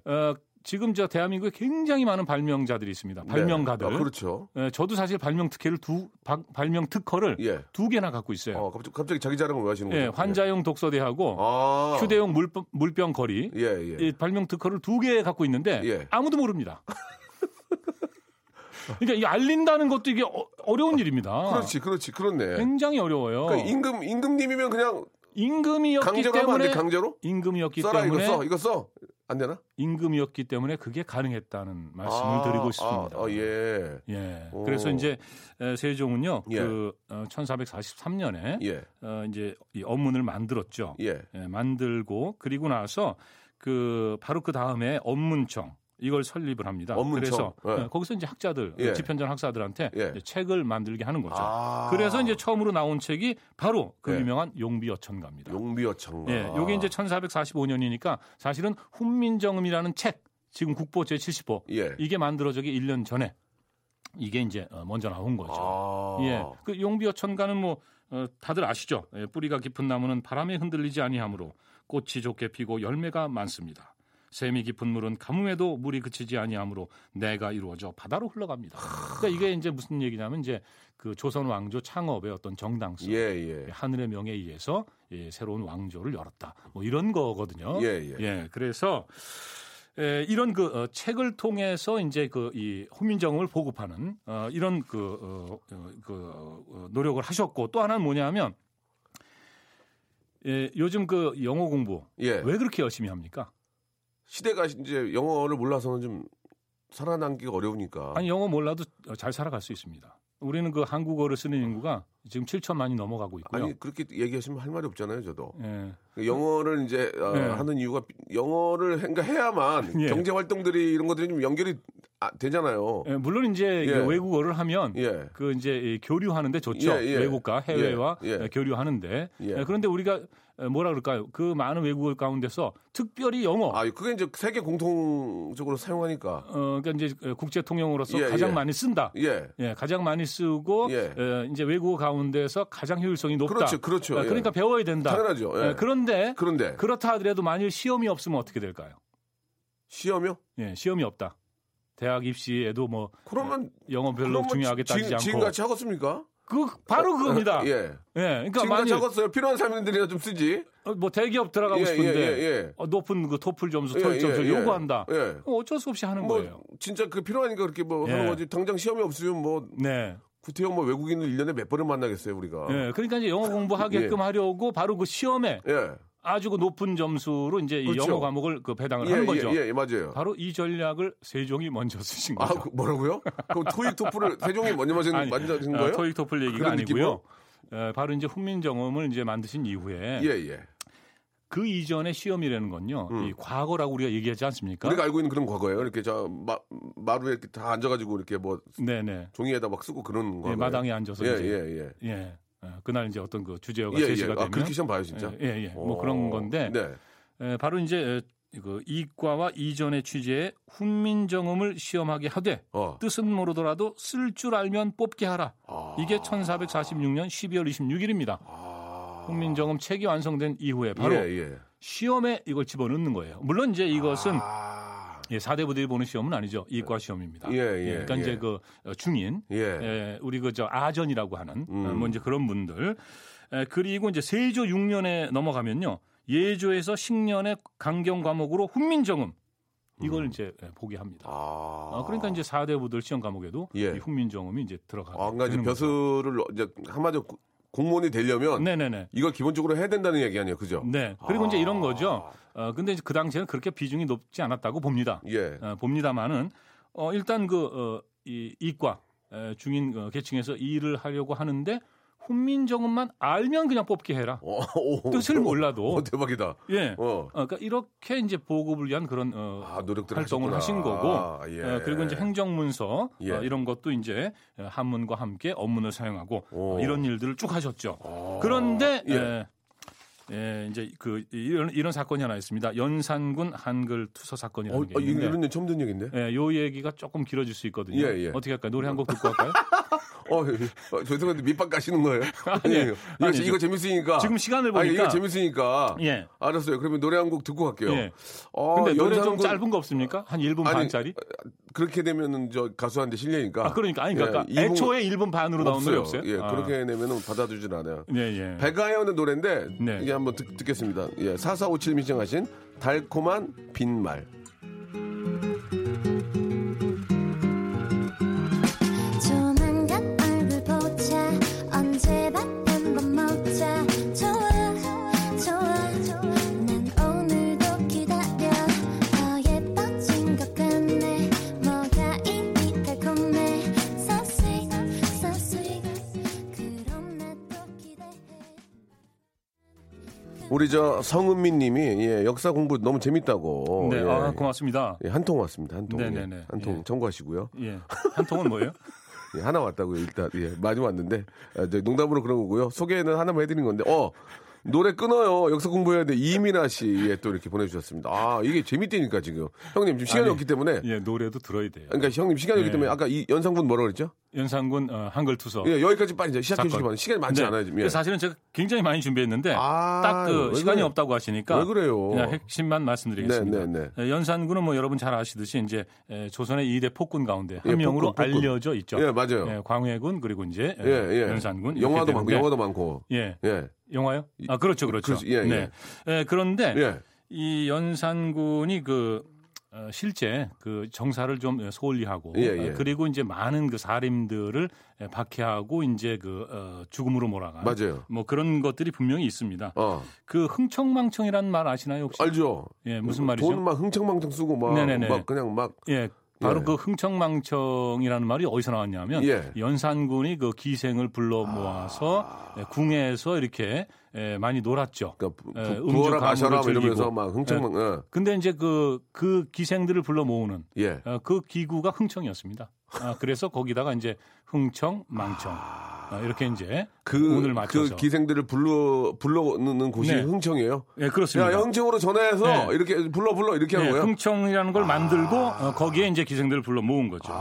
어, 지금 저 대한민국에 굉장히 많은 발명자들이 있습니다. 발명가들. 네. 아, 그렇죠. 예, 저도 사실 발명 특혜를 두 박- 발명 특허를 예. 두 개나 갖고 있어요. 어, 갑자기, 갑자기 자기 자랑을 왜 하시는? 예, 환자용 독서대하고 아. 휴대용 물병, 물병 거리 예, 예. 이 발명 특허를 두 개 갖고 있는데 예. 아무도 모릅니다. 그러니까 이 알린다는 것도 이게 어, 려운 일입니다. 그렇지, 그렇지. 그렇네. 굉장히 어려워요. 그러니까 임금 임금님이면 그냥 임금이었기 때문에 돼, 강제로? 임금이었기 써라 때문에 이거 써. 이거 써. 안 되나? 임금이었기 때문에 그게 가능했다는 말씀을 아, 드리고 싶습니다. 아, 아, 예. 예. 오. 그래서 이제 에, 세종은요. 예. 그 1443년에 예. 어, 이제 이 업문을 만들었죠. 예. 예, 만들고 그리고 나서 그 바로 그 다음에 업문청 이걸 설립을 합니다. 업문청. 그래서 예. 예, 거기서 이제 학자들 예. 집현전 학사들한테 예. 이제 책을 만들게 하는 거죠. 아. 그래서 이제 처음으로 나온 책이 바로 그 예. 유명한 용비어천가입니다. 용비어천가. 예, 요게 이제 1445년이니까 사실은 훈민정음이라는 책 지금 국보 제 70호 예. 이게 만들어지기 1년 전에 이게 이제 어, 먼저 나온 거죠. 아. 예. 그 용비어천가는 뭐 어, 다들 아시죠? 예, 뿌리가 깊은 나무는 바람에 흔들리지 아니하므로 꽃이 좋게 피고 열매가 많습니다. 샘이 깊은 물은 가뭄에도 물이 그치지 아니하므로 내가 이루어져 바다로 흘러갑니다. 그러니까 이게 이제 무슨 얘기냐면 이제 그 조선 왕조 창업의 어떤 정당성, 예, 예. 하늘의 명에 의해서 예, 새로운 왕조를 열었다. 뭐 이런 거거든요. 예, 예. 그래서 에, 이런 그 어, 책을 통해서 이제 그이 훈민정음을 보급하는 어, 이런 그, 어, 어, 그 어, 노력을 하셨고 또 하나는 뭐냐면 예, 요즘 그 영어 공부 예. 왜 그렇게 열심히 합니까? 시대가 이제 영어를 몰라서는 좀 살아남기가 어려우니까. 아니 영어 몰라도 잘 살아갈 수 있습니다. 우리는 그 한국어를 쓰는 인구가 지금 7천만이 넘어가고 있고요. 아니 그렇게 얘기하시면 할 말이 없잖아요, 저도. 예. 영어를 이제 어, 네. 하는 이유가 영어를 그러니까 해야만 예. 경제 활동들이 이런 것들이 좀 연결이 아, 되잖아요. 예, 물론 이제 예. 외국어를 하면 예. 그 이제 이 교류하는데 좋죠. 예, 예. 외국과 해외와 예, 예. 교류하는데 예. 예, 그런데 우리가 뭐라 그럴까요? 그 많은 외국어 가운데서 특별히 영어 아, 그게 이제 세계 공통적으로 사용하니까. 어 그러니까 이제 국제 통용으로서 예, 가장 예. 많이 쓴다. 예. 예, 가장 많이 쓰고 예. 어, 이제 외국어 가운데서 가장 효율성이 높다. 그렇죠, 그렇죠. 어, 예. 그러니까 배워야 된다. 당연하죠. 예. 예, 그런데 그런데 그렇다 하더라도 만일 시험이 없으면 어떻게 될까요? 시험이요? 예, 시험이 없다. 대학 입시에도 뭐 그러면 영어 별로 그러면 중요하게 따지지 않고 지금같이 하겠습니까? 그 바로 그겁니다. 예. 예. 그러니까 지금같이 만일 하겠어요. 필요한 사람들이나 좀 쓰지. 어, 뭐 대기업 들어가고 예, 싶은데 예, 예, 예. 어, 높은 그 토플 점수, 예, 토익 점수 예, 예. 요구한다. 예. 어, 어쩔 수 없이 하는 뭐 거예요. 진짜 그 필요하니까 그렇게 뭐 하는 예. 거지. 당장 시험이 없으면 뭐 네. 구태여 뭐 외국인을 1년에 몇 번을 만나겠어요, 우리가. 예. 그러니까 이제 영어 공부하게끔 예. 하려고 바로 그 시험에 예. 아주 그 높은 점수로 이제 이 그렇죠. 영어 과목을 그 배당을 예, 하는 거죠. 예, 예, 맞아요. 바로 이 전략을 세종이 먼저 쓰신 아, 거죠. 그 뭐라고요? 그럼 토익 토플을 세종이 먼저 마신, 아니, 어, 거예요? 토익 토플 얘기가 아니고요. 어, 바로 이제 훈민정음을 이제 만드신 이후에 예, 예. 그 이전의 시험이라는 건요. 이 과거라고 우리가 얘기하지 않습니까? 음. 우리가 알고 있는 그런 과거예요. 이렇게 저 마, 마루에 이렇게 다 앉아가지고 이렇게 뭐 네네. 종이에다 막 쓰고 그런 거. 예, 마당에 앉아서 예, 이제 예, 예. 예. 어, 그날 이제 어떤 그 주제어가 예, 제시가 예. 되면 아, 그렇게 시험 봐요, 진짜. 예, 예, 예. 뭐 오. 그런 건데 네. 에, 바로 이제 에, 그 이과와 이전의 취지에 훈민정음을 시험하게 하되 어. 뜻은 모르더라도 쓸 줄 알면 뽑게 하라. 아. 이게 1446년 12월 26일입니다. 아. 훈민정음 책이 완성된 이후에 바로 예, 예. 시험에 이걸 집어넣는 거예요. 물론 이제 이것은 아. 예, 4대 부들이 보는 시험은 아니죠. 이과 시험입니다. 예, 예, 그러니까 예. 이제 그 어, 중인 예. 예, 우리 그 저 아전이라고 하는 음. 어, 뭐 이제 그런 분들 에, 그리고 이제 세조 6년에 넘어가면요 예조에서 식년의 강경 과목으로 훈민정음 이걸 이제 예, 보게 합니다. 음. 아. 어, 그러니까 이제 4대 부들 시험 과목에도 예. 이 훈민정음이 이제 들어가게 아, 그러니까 이제. 벼슬을 이제 한마디로 구- 공무원이 되려면 네네네. 이걸 기본적으로 해야 된다는 얘기 아니에요, 그죠? 네. 그리고 이제 이런 거죠. 아. 어, 근데 이제 그 당시에는 그렇게 비중이 높지 않았다고 봅니다. 예. 어, 봅니다만은 어, 일단 그 어, 이 이과 에, 중인 어, 계층에서 일을 하려고 하는데 훈민정음만 알면 그냥 뽑게 해라. 어, 오, 뜻을 몰라도. 어, 대박이다. 예. 어. 어, 그러니까 이렇게 이제 보급을 위한 그런 어, 아, 노력들 활동을 하셨구나. 하신 거고, 아, 예. 어, 그리고 이제 행정문서 예. 어, 이런 것도 이제 어, 한문과 함께 업문을 사용하고 오. 어, 이런 일들을 쭉 하셨죠. 그런데 예. 에, 예, 이제 그 이런 이런 사건이 하나 있습니다. 연산군 한글 투서 사건이라는 어, 게 어, 있는데, 이런 일 처음 듣는 얘기인데? 예, 요 얘기가 조금 길어질 수 있거든요. 예, 예. 어떻게 할까요? 노래 한 곡 듣고 할까요? 어, 어, 죄송한데 밑밥 까시는 거예요? 아니에요. 이거, 아니죠. 이거 재밌으니까. 지금 시간을 아니, 보니까 이거 재밌으니까. 예. 알았어요. 그러면 노래 한 곡 듣고 갈게요. 예. 어, 근데 노래 좀 짧은 거 없습니까? 한 1분 아니, 반짜리? 그렇게 되면은 저 가수한테 실례니까. 아, 그러니까 아니 그러니까 예, 애초에 1분 반으로 나온 노래 없어요? 예, 아. 그렇게 내면은 받아주진 않아요. 예, 예. 배가연의 노래인데 네. 이게 한번 듣, 듣겠습니다. 예, 4457님 신청하신 달콤한 빈말. 우리 저 성은민 님이 예, 역사 공부 너무 재밌다고. 네, 예. 아, 고맙습니다. 예, 한통 왔습니다. 한 통. 네네네. 예, 한통 예. 청구하시고요. 예. 한 통은 뭐예요? 예, 하나 왔다고요. 일단 예, 많이 왔는데 아, 저 농담으로 그런 거고요. 소개는 하나만 해드린 건데 어 노래 끊어요. 역사 공부해야 돼. 이민아 씨에 또 이렇게 보내주셨습니다. 아 이게 재밌다니까 지금 형님 지금 시간이 아니, 없기 때문에 예, 노래도 들어야 돼요. 그러니까 형님 시간이 없기 네. 때문에 아까 이 연상군 뭐라 그랬죠? 연산군 어, 한글 투서. 예, 여기까지 빨리 시작해. 주시기 바랍니다. 시간이 많지 네. 않아요 지금. 예. 사실은 제가 굉장히 많이 준비했는데 아, 딱그왜 시간이 그래요? 없다고 하시니까 왜 그래요? 그냥 핵심만 말씀드리겠습니다. 네, 네, 에, 연산군은 뭐 여러분 잘 아시듯이 이제 에, 조선의 2대 폭군 가운데 한 예, 명으로 폭군, 폭군. 알려져 있죠. 예, 맞아요. 예, 광해군 그리고 이제 에, 예, 예. 연산군 영화도 많고 되는데 영화도 많고. 예. 예. 영화요? 아 그렇죠, 그렇죠. 그렇지, 예, 예. 네. 에, 그런데 예. 이 연산군이 그 어, 실제 그 정사를 좀 소홀히 하고 예, 예. 어, 그리고 이제 많은 그 사림들을 에, 박해하고 이제 그 어, 죽음으로 몰아간 맞아요. 뭐 그런 것들이 분명히 있습니다. 어. 그 흥청망청이라는 말 아시나요 혹시? 알죠. 예, 무슨 말이죠? 돈 막 흥청망청 쓰고 막, 네네네. 막 그냥 막 예. 바로 예. 그 흥청망청이라는 말이 어디서 나왔냐면 예. 연산군이 그 기생을 불러 모아서 예, 궁에서 이렇게 예, 많이 놀았죠. 그러니까 부, 예, 부, 부어라 음주 마셔라 뭐 가무를 이러면서 즐기고. 막 흥청망 근데 이제 그, 그 기생들을 불러 모으는 예. 예. 어, 그 기구가 흥청이었습니다. 아, 그래서 거기다가 이제 흥청, 망청 어, 이렇게 이제 그, 운을 맞춰서 그 기생들을 불러 불러놓는 곳이 네. 흥청이에요. 예, 그렇습니다. 야, 흥청으로 전화해서 네. 이렇게 불러 불러 이렇게 한 네, 거예요. 흥청이라는 걸 만들고 어, 거기에 이제 기생들을 불러 모은 거죠.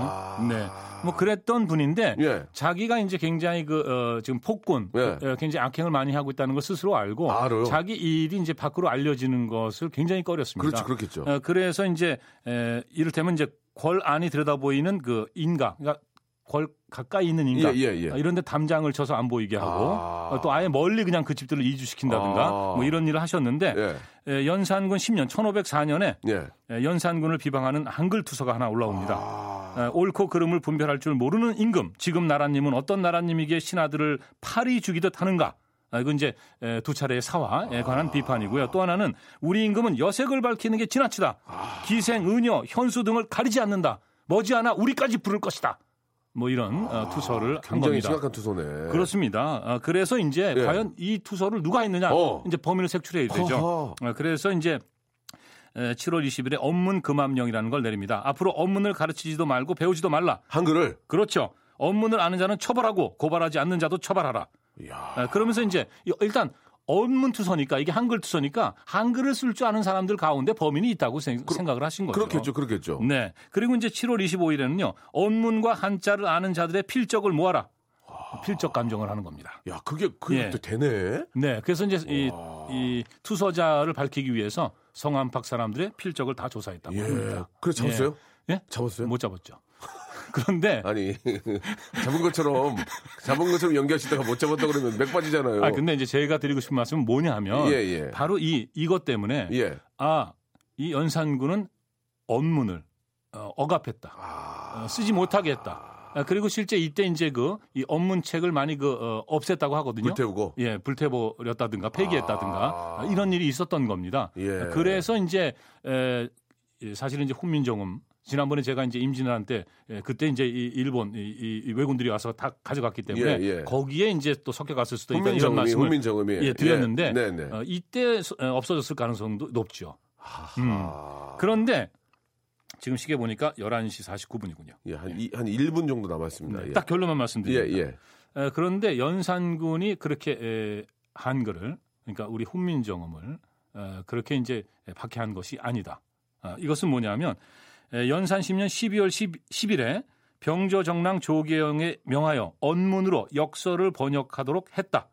네. 뭐 그랬던 분인데 아. 예. 자기가 이제 굉장히 그 어, 지금 폭군 예. 어, 굉장히 악행을 많이 하고 있다는 걸 스스로 알고 알아요. 자기 일이 이제 밖으로 알려지는 것을 굉장히 꺼렸습니다. 그렇죠, 그렇겠죠. 어, 그래서 이제 에, 이를테면 이제 궐 안이 들여다 보이는 그 인가, 그러니까 궐 가까이 있는 인가 예, 예, 예. 어, 이런데 담장을 쳐서 안 보이게 하고 아. 어, 또 아예 멀리 그냥 그 집들을 이주시킨다든가 아. 뭐 이런 일을 하셨는데 예. 에, 연산군 10년 1504년에 예. 에, 연산군을 비방하는 한글 투서가 하나 올라옵니다. 아. 에, 옳고 그름을 분별할 줄 모르는 임금. 지금 나라님은 어떤 나라님에게 신하들을 파리 죽이듯 하는가? 아, 이건 이제 에, 두 차례의 사화에 관한 비판이고요. 또 하나는 우리 임금은 여색을 밝히는 게 지나치다. 기생, 의녀, 현수 등을 가리지 않는다. 머지않아 우리까지 부를 것이다. 뭐 이런 어, 투서를 한 굉장히 겁니다. 심각한 투서네. 그렇습니다. 아, 그래서 이제 예. 과연 이 투서를 누가 했느냐 어. 이제 범인을 색출해야 되죠. 허허. 아, 그래서 이제 에, 7월 20일에 언문 금압령이라는 걸 내립니다. 앞으로 언문을 가르치지도 말고 배우지도 말라. 한글을. 그렇죠. 언문을 아는 자는 처벌하고 고발하지 않는 자도 처벌하라. 이야. 아, 그러면서 이제 이- 일단 업문 투서니까 이게 한글 투서니까 한글을 쓸 줄 아는 사람들 가운데 범인이 있다고 생, 각을 하신 거죠. 그렇겠죠, 그렇겠죠. 네. 그리고 이제 7월 25일에는요. 언문과 한자를 아는 자들의 필적을 모아라. 필적 감정을 하는 겁니다. 야, 그게 그게 예. 또 되네. 네. 그래서 이제 이, 이 투서자를 밝히기 위해서 성안팍 사람들의 필적을 다 조사했다고 예. 합니다. 그래 잡았어요? 예? 잡았어요? 못 잡았죠. 그런데 아니 잡은 것처럼 잡은 것처럼 연기하시다가 못 잡았다 그러면 맥 빠지잖아요. 아 근데 이제 제가 드리고 싶은 말씀은 뭐냐면 예, 예. 바로 이 이것 때문에 예. 아이 연산군은 언문을 어, 억압했다. 아. 어, 쓰지 못하게 했다. 아, 그리고 실제 이때 이제 그 이 업문책을 많이 그 어, 없앴다고 하거든요. 불태우고. 예, 불태버렸다든가 폐기했다든가 아, 이런 일이 있었던 겁니다. 예. 그래서 이제 에, 예, 사실은 이제 훈민정음 지난번에 제가 이제 임진왜란 때 예, 그때 이제 이 일본 이, 이- 이 외군들이 와서 다 가져갔기 때문에 예, 예. 거기에 이제 또 섞여갔을 수도 있다 이런 말씀을 훈민정음이 예, 드렸는데 예, 네네. 어, 이때 서- 어, 없어졌을 가능성도 높죠. 음. 아, 그런데 지금 시계 보니까 11시 49분이군요. 예, 한, 이, 한 1분 정도 남았습니다. 예. 딱 결론만 예, 말씀드립니다. 예. 에, 그런데 연산군이 그렇게 에, 한글을 그러니까 우리 훈민정음을 에, 그렇게 이제 박해한 것이 아니다. 아, 이것은 뭐냐면 에, 연산 10년 12월 10, 10일에 병조정랑 조계영에 명하여 언문으로 역설을 번역하도록 했다.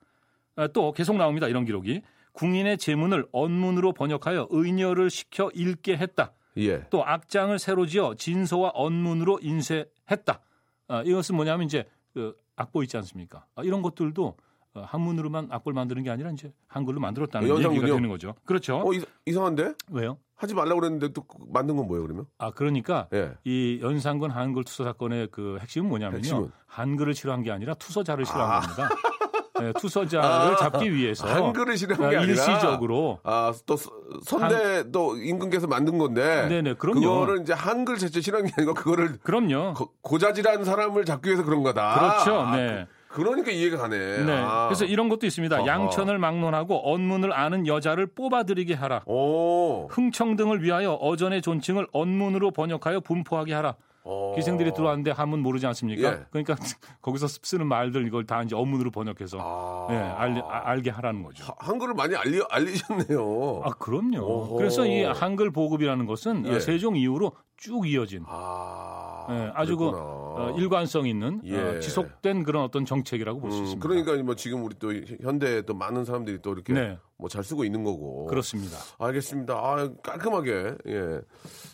아, 또 계속 나옵니다. 이런 기록이 궁인의 제문을 언문으로 번역하여 의녀를 시켜 읽게 했다. 예. 또 악장을 새로 지어 진서와 언문으로 인쇄했다. 아, 이것은 뭐냐면 이제 그 악보 있지 않습니까? 아, 이런 것들도 어, 한문으로만 악보를 만드는 게 아니라 이제 한글로 만들었다는 연산군요? 얘기가 되는 거죠. 그렇죠. 어, 이, 이상한데? 왜요? 하지 말라고 그랬는데 또 만든 건 뭐예요, 그러면? 아 그러니까 예. 이 연산군 한글 투서 사건의 그 핵심은 뭐냐면요. 핵심은? 한글을 싫어한 게 아니라 투서자를 싫어한 아. 겁니다. 네, 투서자를 아. 잡기 위해서 한글을 싫어한 어, 게 아니라 일시적으로 아, 또 서- 선대 또 임금께서 만든 건데. 네네, 그럼요. 그거를 이제 한글 자체 게 아니고 그거를 그럼요. 고, 고자질한 사람을 잡기 위해서 그런 거다. 그렇죠. 아, 네. 그, 러니까 이해가 가네. 네. 아. 그래서 이런 것도 있습니다. 어허. 양천을 막론하고 언문을 아는 여자를 뽑아들이게 하라. 오. 흥청 등을 위하여 어전의 존칭을 언문으로 번역하여 분포하게 하라. 어. 기생들이 들어왔는데 한문 모르지 않습니까? 예. 그러니까 거기서 쓰는 말들 이걸 다 이제 언문으로 번역해서 아. 예, 알리, 아- 알게 하라는 거죠. 하- 한글을 많이 알리, 알리셨네요. 아, 그럼요. 오호. 그래서 이 한글 보급이라는 것은 예. 세종 이후로 쭉 이어진 아. 예, 아주 그. 어, 일관성 있는 예. 어, 지속된 그런 어떤 정책이라고 볼수 음, 있습니다. 그러니까 뭐 지금 우리 또 현대에 또 많은 사람들이 또 이렇게 네. 뭐잘 쓰고 있는 거고. 그렇습니다. 알겠습니다. 아, 깔끔하게. 예.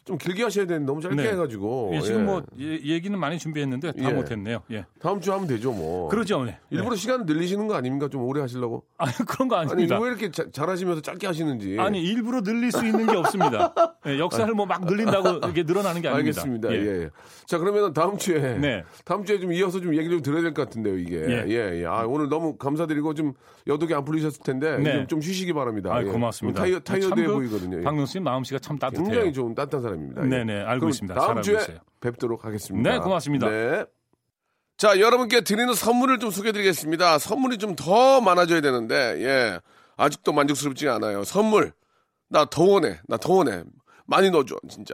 좀 길게 하셔야 되는데 너무 짧게 네. 해가지고. 예, 지금 예. 뭐 예- 얘기는 많이 준비했는데 다 예. 못했네요. 예. 다음 주에 하면 되죠, 뭐. 그러죠. 네. 일부러 시간 늘리시는 거 아닙니까? 좀 오래 하시려고? 아, 그런 거 아니, 아닙니다. 왜 이렇게 자- 잘하시면서 짧게 하시는지. 아니 일부러 늘릴 수 있는 게 없습니다. 예, 역사를 뭐 막 늘린다고 이게 늘 어나는 게 아닙니다. 알겠습니다. 예. 예. 예. 자, 그러면 다음 주에. 네. 다음 주에 좀 이어서 좀 얘기 좀 들어야 될 것 같은데요, 이게. 예. 예, 예. 아, 오늘 너무 감사드리고 좀 여독이 안 풀리셨을 텐데. 네. 좀, 좀 쉬시기 바랍니다. 아, 예. 고맙습니다. 타이어, 타이어드해 참그 보이거든요. 예. 박명수 님 마음씨가 참 따뜻해요. 굉장히 좀 따뜻한 사람입니다. 예. 네네, 알고 있습니다. 다음 주에 있어요. 뵙도록 하겠습니다. 네, 고맙습니다. 네. 자, 여러분께 드리는 선물을 좀 소개해드리겠습니다. 선물이 좀 더 많아져야 되는데, 예. 아직도 만족스럽지 않아요. 선물. 나 더 원해. 나 더 원해. 많이 넣어줘, 진짜.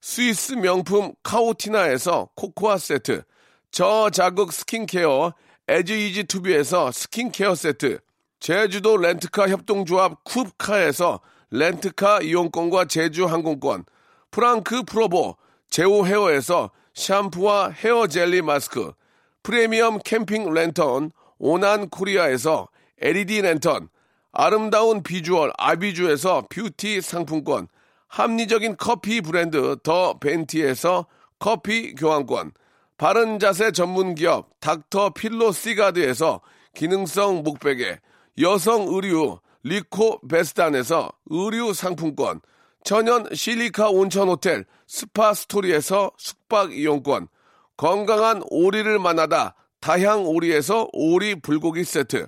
스위스 명품 카오티나에서 코코아 세트. 저자극 스킨케어 에즈이지 투비에서 스킨케어 세트. 제주도 렌트카 협동조합 쿱카에서 렌트카 이용권과 제주 항공권. 프랑크 프로보 제오 헤어에서 샴푸와 헤어 젤리 마스크. 프리미엄 캠핑 랜턴 오난 코리아에서 LED 랜턴. 아름다운 비주얼 아비주에서 뷰티 상품권. 합리적인 커피 브랜드 더 벤티에서 커피 교환권. 바른 자세 전문 기업 닥터 필로 시가드에서 기능성 목베개, 여성 의류 리코 베스단에서 의류 상품권, 천연 실리카 온천 호텔 스파 스토리에서 숙박 이용권, 건강한 오리를 만나다 다향 오리에서 오리 불고기 세트,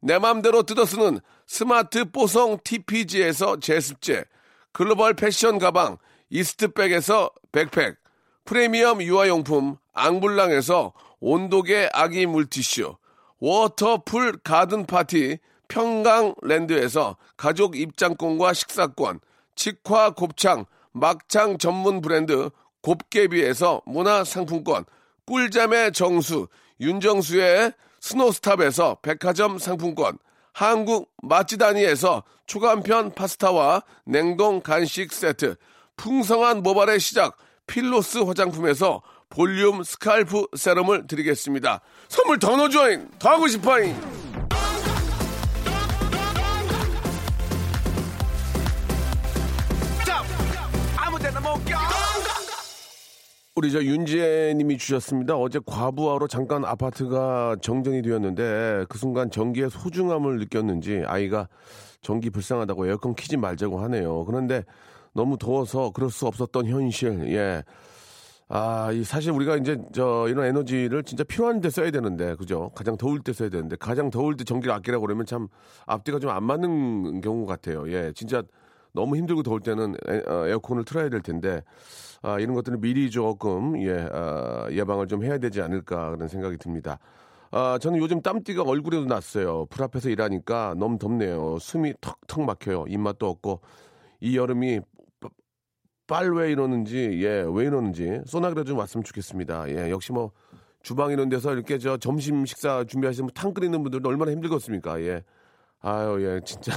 내 맘대로 뜯어쓰는 스마트 뽀송 TPG에서 제습제, 글로벌 패션 가방 이스트백에서 백팩, 프리미엄 유아용품 앙블랑에서 온도계 아기 물티슈, 워터풀 가든 파티 평강랜드에서 가족 입장권과 식사권, 직화 곱창 막창 전문 브랜드 곱개비에서 문화 상품권, 꿀잠의 정수 윤정수의 스노스탑에서 백화점 상품권, 한국 맛지다니에서 초간편 파스타와 냉동 간식 세트, 풍성한 모발의 시작 필로스 화장품에서 볼륨 scalp 세럼을 드리겠습니다. 선물 더 넣어줘잉! 더 하고 싶어잉! 우리 저 윤지혜 님이 주셨습니다. 어제 과부하로 잠깐 아파트가 정전이 되었는데 그 순간 전기의 소중함을 느꼈는지 아이가 전기 불쌍하다고 에어컨 키지 말자고 하네요. 그런데 너무 더워서 그럴 수 없었던 현실. 예. 아, 이 사실 우리가 이제 저 이런 에너지를 진짜 필요한 데 써야 되는데, 그죠? 가장 더울 때 써야 되는데, 가장 더울 때 전기를 아끼라고 그러면 참 앞뒤가 좀 안 맞는 경우 같아요. 예, 진짜 너무 힘들고 더울 때는 에, 어컨을 틀어야 될 텐데, 아, 이런 것들은 미리 조금, 예, 아, 예방을 좀 해야 되지 않을까 그런 생각이 듭니다. 아, 저는 요즘 땀띠가 얼굴에도 났어요. 불 앞에서 일하니까 너무 덥네요. 숨이 턱턱 막혀요. 입맛도 없고, 이 여름이 빨왜 이러는지, 예, 왜 이러는지, 소나기라 좀 왔으면 좋겠습니다. 예, 역시 뭐, 주방 이런 데서 이렇게 저 점심 식사 준비하시면 탕 끓이는 분들도 얼마나 힘들겠습니까? 예. 아유, 예, 진짜.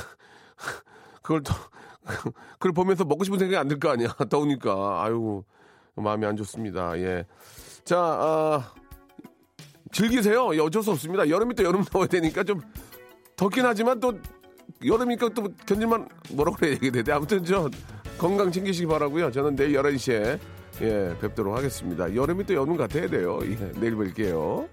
그걸 또, 그걸 보면서 먹고 싶은 생각이 안 들 거 아니야. 더우니까. 아유, 마음이 안 좋습니다. 예. 자, 아, 즐기세요. 예, 어쩔 수 없습니다. 여름이 또 여름 나와야 되니까 좀 덥긴 하지만 또 여름이니까 또 견딜만 뭐라고 그래야 되는데 아무튼 저 건강 챙기시기 바라고요. 저는 내일 11시에 예, 뵙도록 하겠습니다. 여름이 또 여름 같아야 돼요. 예, 내일 뵐게요.